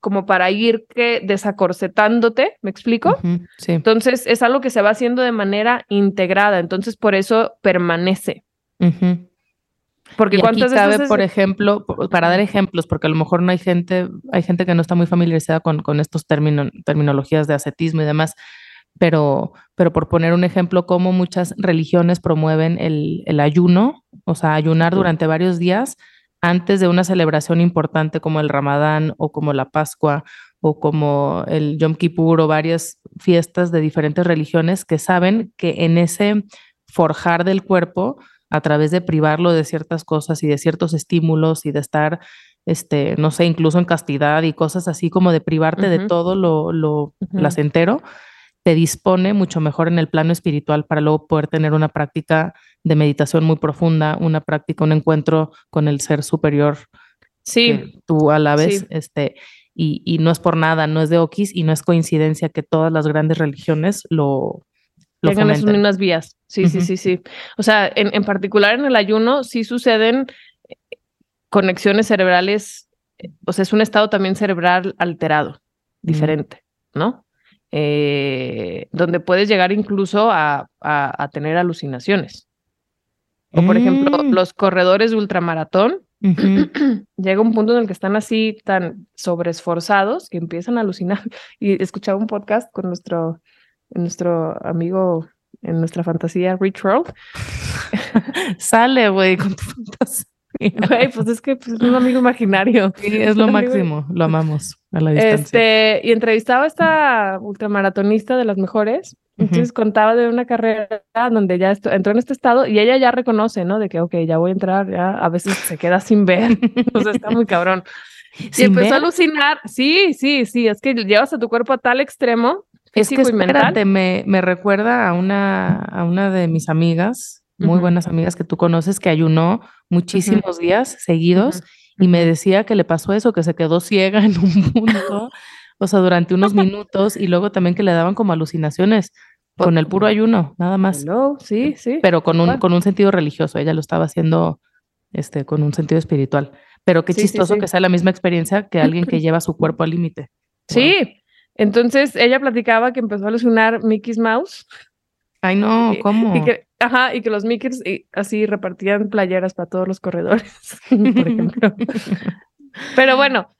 como para ir que desacorsetándote, ¿me explico? sí. Entonces es algo que se va haciendo de manera integrada, entonces por eso permanece. Porque cuántas veces por ejemplo, para dar ejemplos, porque a lo mejor no hay gente, hay gente que no está muy familiarizada con, con estos términos, terminologías de ascetismo y demás, pero, pero por poner un ejemplo, como muchas religiones promueven el, el ayuno, o sea, ayunar durante varios días antes de una celebración importante como el Ramadán o como la Pascua o como el Yom Kippur o varias fiestas de diferentes religiones que saben que en ese forjar del cuerpo, a través de privarlo de ciertas cosas y de ciertos estímulos y de estar, este, no sé, incluso en castidad y cosas así como de privarte de todo lo, lo placentero, te dispone mucho mejor en el plano espiritual para luego poder tener una práctica de meditación muy profunda, una práctica, un encuentro con el ser superior. Sí. tú a la vez, este, y, y, no es por nada, no es de Okis y no es coincidencia que todas las grandes religiones lo, lo tengan esas mismas vías. Sí, sí, sí, sí. O sea, en, en, particular en el ayuno sí suceden eh, conexiones cerebrales, eh, o sea, es un estado también cerebral alterado, diferente, ¿no? Eh, donde puedes llegar incluso a, tener alucinaciones. O por ejemplo, mm. los corredores de ultramaratón llega un punto en el que están así tan sobreesforzados que empiezan a alucinar. Y escuchaba un podcast con nuestro, nuestro amigo en nuestra fantasía, Rich World. Sale, güey, con tu fantasía. Güey, pues es que pues, es un amigo imaginario. Sí, es lo máximo, lo amamos a la distancia. Este, y entrevistaba a esta ultramaratonista de las mejores. Entonces contaba de una carrera donde ya entró en este estado y ella ya reconoce, ¿no? De que, ok, ya voy a entrar, ya a veces se queda sin ver. o sea, está muy cabrón. Y empezó a alucinar. Sí, sí, sí, es que llevas a tu cuerpo a tal extremo. Es que espérate, me, me recuerda a una, a una de mis amigas, muy buenas amigas que tú conoces, que ayunó muchísimos días seguidos y me decía que le pasó eso, que se quedó ciega en un punto, o sea, durante unos minutos y luego también que le daban como alucinaciones con el puro ayuno, nada más. No, sí, sí. Pero con un, con un sentido religioso, ella lo estaba haciendo este, con un sentido espiritual. Pero qué chistoso que sea la misma experiencia que alguien que lleva su cuerpo al límite. Sí, entonces ella platicaba que empezó a alucinar Mickey's Mouse. Ay, no, ¿cómo? Y que, ajá, y que los Mickeys así repartían playeras para todos los corredores, por ejemplo. pero bueno,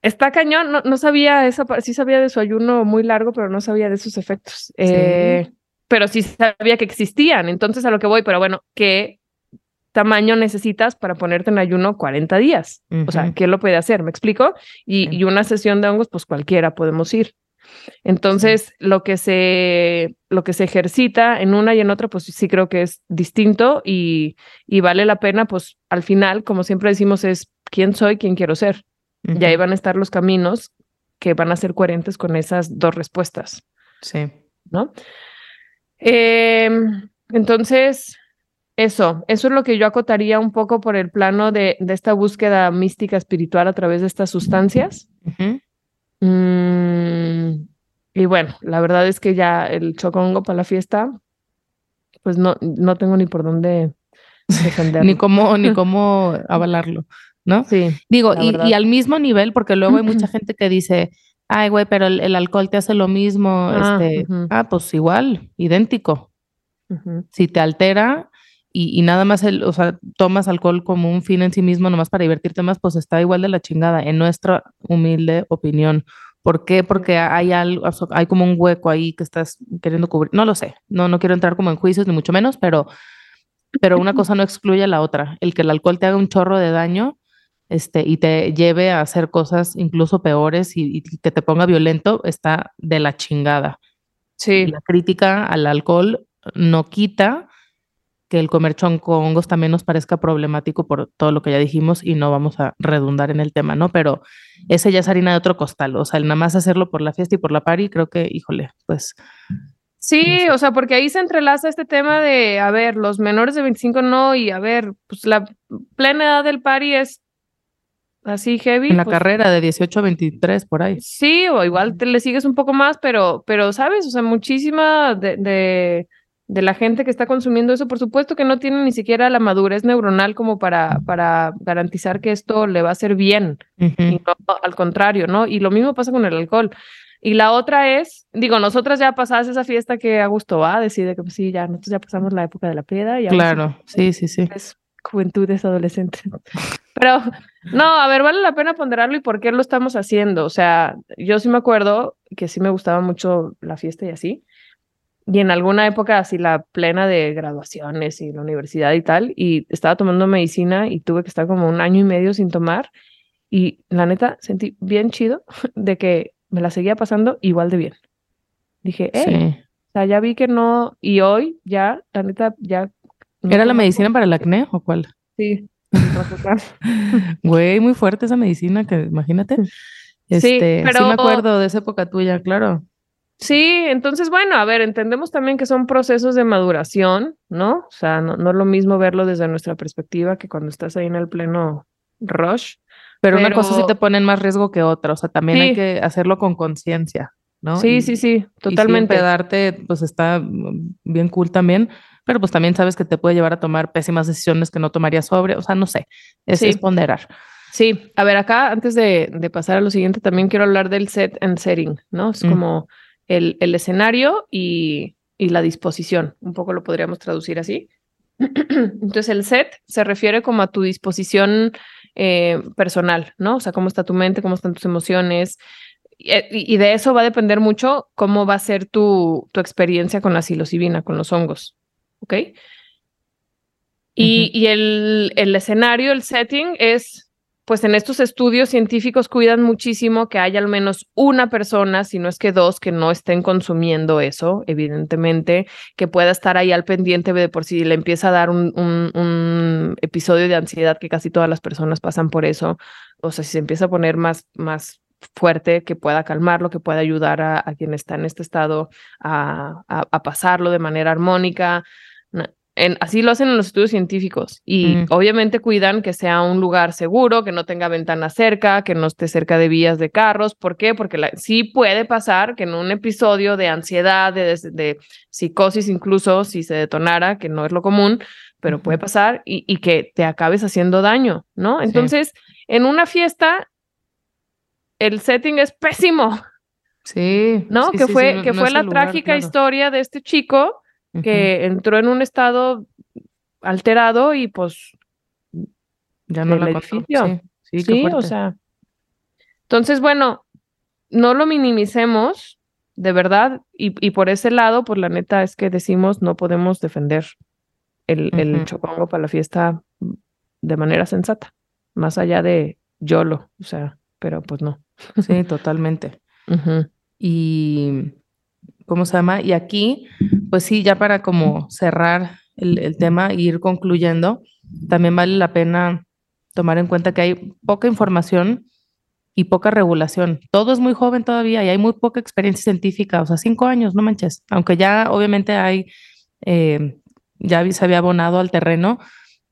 está cañón, no, no, sabía esa, sí sabía de su ayuno muy largo, pero no sabía de sus efectos. Eh, pero sí sabía que existían, entonces a lo que voy, pero bueno, ¿qué tamaño necesitas para ponerte en ayuno 40 días? O sea, ¿qué lo puede hacer? ¿Me explico? Y, y una sesión de hongos, pues cualquiera podemos ir. Entonces, lo que se lo que se ejercita en una y en otra, pues sí creo que es distinto y, y vale la pena, pues al final, como siempre decimos, es quién soy, quién quiero ser. Y ahí van a estar los caminos que van a ser coherentes con esas dos respuestas. Sí. ¿No? Em, entonces, eso, eso es lo que yo acotaría un poco por el plano de, de esta búsqueda mística espiritual a través de estas sustancias. Mm, y bueno, la verdad es que ya el chocongo para la fiesta, pues no, no tengo ni por dónde defenderlo. ni cómo, ni cómo avalarlo, ¿no? Sí. Digo, y, al mismo nivel, porque luego hay mucha gente que dice, ay, güey, pero el, alcohol te hace lo mismo. Ah, este, ah pues igual, idéntico. Si te altera y, y, nada más, el, o sea, tomas alcohol como un fin en sí mismo, nomás para divertirte más, pues está igual de la chingada, en nuestra humilde opinión. ¿Por qué? Porque hay algo, hay como un hueco ahí que estás queriendo cubrir. No lo sé. No, no quiero entrar como en juicios ni mucho menos, pero, pero una cosa no excluye a la otra. El que el alcohol te haga un chorro de daño, este, y te lleve a hacer cosas incluso peores y, que te ponga violento, está de la chingada. Sí. La crítica al alcohol no quita que el comer hongos también nos parezca problemático por todo lo que ya dijimos y no vamos a redundar en el tema, ¿no? Pero ese ya es harina de otro costal, o sea, el nada más hacerlo por la fiesta y por la party, creo que, híjole, pues... Sí, o sea, porque ahí se entrelaza este tema de, a ver, los menores de 25 no, y a ver, pues la plena edad del party es así heavy. En la pues carrera de 18 a 23, por ahí. Sí, o igual te le sigues un poco más, pero, pero sabes, o sea, muchísima de, de de la gente que está consumiendo eso, por supuesto que no tiene ni siquiera la madurez neuronal como para, para garantizar que esto le va a hacer bien, y al contrario, ¿no? Y lo mismo pasa con el alcohol. Y la otra es, digo, nosotras ya pasadas esa fiesta que a gusto va, decide que pues sí, ya nosotros ya pasamos la época de la piedra. Y claro, sí, sí, sí. Es juventudes adolescentes. Pero no, a ver, vale la pena ponderarlo y por qué lo estamos haciendo. O sea, yo sí me acuerdo que sí me gustaba mucho la fiesta y así y en alguna época así la plena de graduaciones y la universidad y tal, y estaba tomando medicina y tuve que estar como un año y medio sin tomar y la neta sentí bien chido de que me la seguía pasando igual de bien. Dije, eh, o sea, ya vi que no, y hoy ya, la neta, ya... ¿Era la medicina para el acné o cuál? Sí. Güey, muy fuerte esa medicina que imagínate. Este, sí, pero... sí me acuerdo de esa época tuya, claro. Sí, entonces, bueno, a ver, entendemos también que son procesos de maduración, ¿no? O sea, no, no es lo mismo verlo desde nuestra perspectiva que cuando estás ahí en el pleno rush. Pero, una cosa sí te pone en más riesgo que otra, o sea, también hay que hacerlo con conciencia, ¿no? Sí, sí, sí, totalmente. Y darte, pues está bien cool también, pero pues también sabes que te puede llevar a tomar pésimas decisiones que no tomarías sobre, o sea, no sé, es, sí. ponderar. Sí, a ver, acá antes de, de, pasar a lo siguiente, también quiero hablar del set and setting, ¿no? Es mm. como el, el escenario y, y, la disposición. Un poco lo podríamos traducir así. Entonces el set se refiere como a tu disposición eh, personal, ¿no? O sea, cómo está tu mente, cómo están tus emociones. Eh, y, de eso va a depender mucho cómo va a ser tu, tu experiencia con la psilocibina, con los hongos, ¿ok? Y, y el, el escenario, el setting es pues en estos estudios científicos cuidan muchísimo que haya al menos una persona, si no es que dos, que no estén consumiendo eso, evidentemente, que pueda estar ahí al pendiente de por si le empieza a dar un, un, episodio de ansiedad, que casi todas las personas pasan por eso, o sea, si se empieza a poner más, más fuerte, que pueda calmarlo, que pueda ayudar a, quien está en este estado a, a pasarlo de manera armónica así lo hacen en los estudios científicos y mm. obviamente cuidan que sea un lugar seguro, que no tenga ventana cerca, que no esté cerca de vías de carros. ¿Por qué? Porque sí puede pasar que en un episodio de ansiedad, de, psicosis incluso, si se detonara, que no es lo común, pero puede pasar y, que te acabes haciendo daño, ¿no? Entonces, en una fiesta, el setting es pésimo. Sí. ¿No? que fue, que fue la trágica historia de este chico que entró en un estado alterado y pues ya no la edificio. Sí, sí, o sea. Entonces, bueno, no lo minimicemos, de verdad, y, y, por ese lado, pues la neta es que decimos no podemos defender el, el chocongo para la fiesta de manera sensata, más allá de YOLO, o sea, pero pues no. Sí, totalmente. Y ¿cómo se llama? Y aquí, pues sí, ya para como cerrar el, tema e ir concluyendo, también vale la pena tomar en cuenta que hay poca información y poca regulación. Todo es muy joven todavía y hay muy poca experiencia científica, o sea, cinco años, no manches, aunque ya obviamente hay, eh, ya se había abonado al terreno,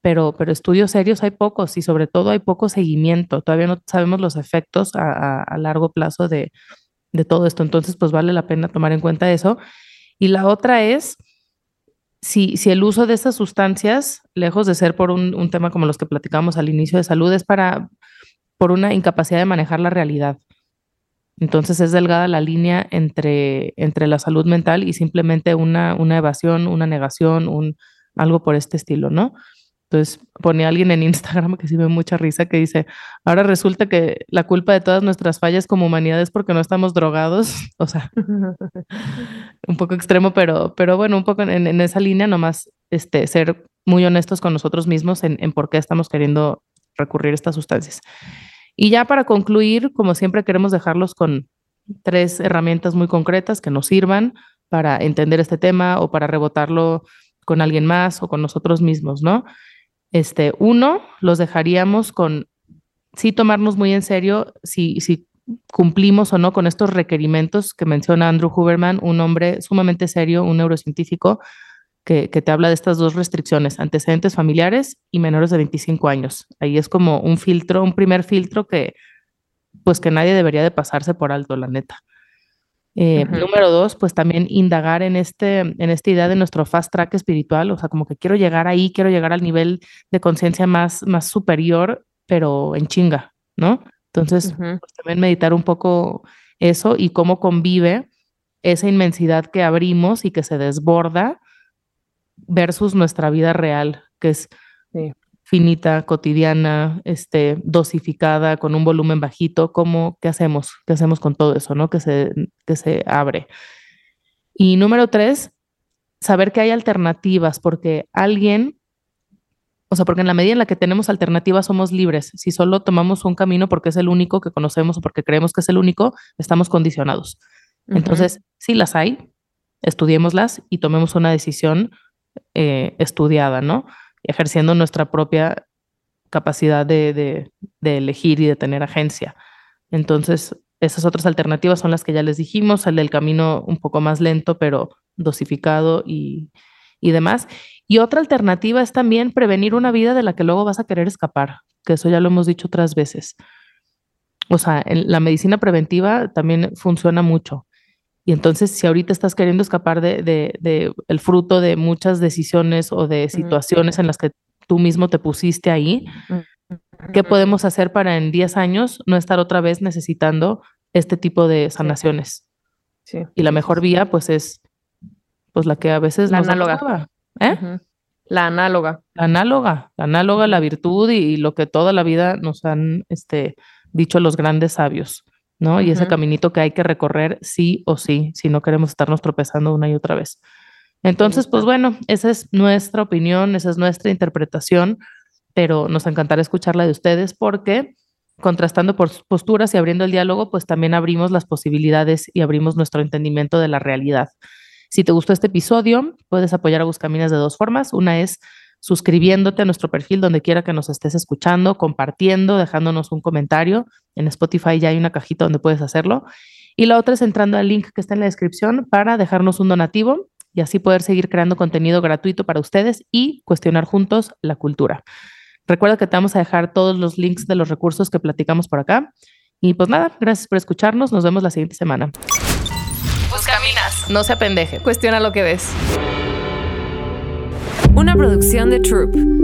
pero, pero estudios serios hay pocos y sobre todo hay poco seguimiento. Todavía no sabemos los efectos a largo plazo de, de todo esto. Entonces, pues vale la pena tomar en cuenta eso. Y la otra es, si, si el uso de estas sustancias, lejos de ser por un, tema como los que platicamos al inicio de salud, es para, por una incapacidad de manejar la realidad. Entonces es delgada la línea entre, entre la salud mental y simplemente una, una evasión, una negación, un, algo por este estilo, ¿no? Entonces pone alguien en Instagram que sí me mucha risa que dice, ahora resulta que la culpa de todas nuestras fallas como humanidad es porque no estamos drogados. O sea, un poco extremo, pero, pero bueno, un poco en, esa línea nomás este, ser muy honestos con nosotros mismos en, en por qué estamos queriendo recurrir a estas sustancias. Y ya para concluir, como siempre queremos dejarlos con tres herramientas muy concretas que nos sirvan para entender este tema o para rebotarlo con alguien más o con nosotros mismos, ¿no? Este, uno, los dejaríamos con, sí tomarnos muy en serio si, si cumplimos o no con estos requerimientos que menciona Andrew Huberman, un hombre sumamente serio, un neurocientífico, que, que, te habla de estas dos restricciones, antecedentes familiares y menores de 25 años. Ahí es como un filtro, un primer filtro que pues que nadie debería de pasarse por alto, la neta. Eh, número dos, pues también indagar en, este, en esta idea de nuestro fast track espiritual, o sea, como que quiero llegar ahí, quiero llegar al nivel de conciencia más, más superior, pero en chinga, ¿no? Entonces, pues también meditar un poco eso y cómo convive esa inmensidad que abrimos y que se desborda versus nuestra vida real, que es finita, cotidiana, este, dosificada, con un volumen bajito, ¿cómo, qué hacemos? ¿Qué hacemos con todo eso, no? Que se, que se abre. Y número tres, saber que hay alternativas, porque alguien, o sea, porque en la medida en la que tenemos alternativas somos libres. Si solo tomamos un camino porque es el único que conocemos o porque creemos que es el único, estamos condicionados. Entonces, si las hay, estudiémoslas y tomemos una decisión eh, estudiada, ¿no? Ejerciendo nuestra propia capacidad de, elegir y de tener agencia. Entonces, esas otras alternativas son las que ya les dijimos, el del camino un poco más lento, pero dosificado y, demás. Y otra alternativa es también prevenir una vida de la que luego vas a querer escapar, que eso ya lo hemos dicho otras veces. O sea, la medicina preventiva también funciona mucho. Y entonces, si ahorita estás queriendo escapar de, el fruto de muchas decisiones o de situaciones en las que tú mismo te pusiste ahí, ¿qué podemos hacer para en 10 años no estar otra vez necesitando este tipo de sanaciones? Sí. Y la mejor vía, pues, es pues la que a veces la análoga. ¿eh? La análoga. La análoga, la análoga, la virtud y, lo que toda la vida nos han este, dicho los grandes sabios, ¿no? Y ese caminito que hay que recorrer sí o sí, si no queremos estarnos tropezando una y otra vez. Entonces, pues bueno, esa es nuestra opinión, esa es nuestra interpretación, pero nos encantará escucharla de ustedes porque contrastando por posturas y abriendo el diálogo, pues también abrimos las posibilidades y abrimos nuestro entendimiento de la realidad. Si te gustó este episodio, puedes apoyar a Buscaminas de dos formas. Una es suscribiéndote a nuestro perfil donde quiera que nos estés escuchando, compartiendo, dejándonos un comentario. En Spotify ya hay una cajita donde puedes hacerlo. Y la otra es entrando al link que está en la descripción para dejarnos un donativo y así poder seguir creando contenido gratuito para ustedes y cuestionar juntos la cultura. Recuerda que te vamos a dejar todos los links de los recursos que platicamos por acá. Y pues nada, gracias por escucharnos. Nos vemos la siguiente semana. Buscaminas. No se apendeje. Cuestiona lo que ves. Una producción de Troop.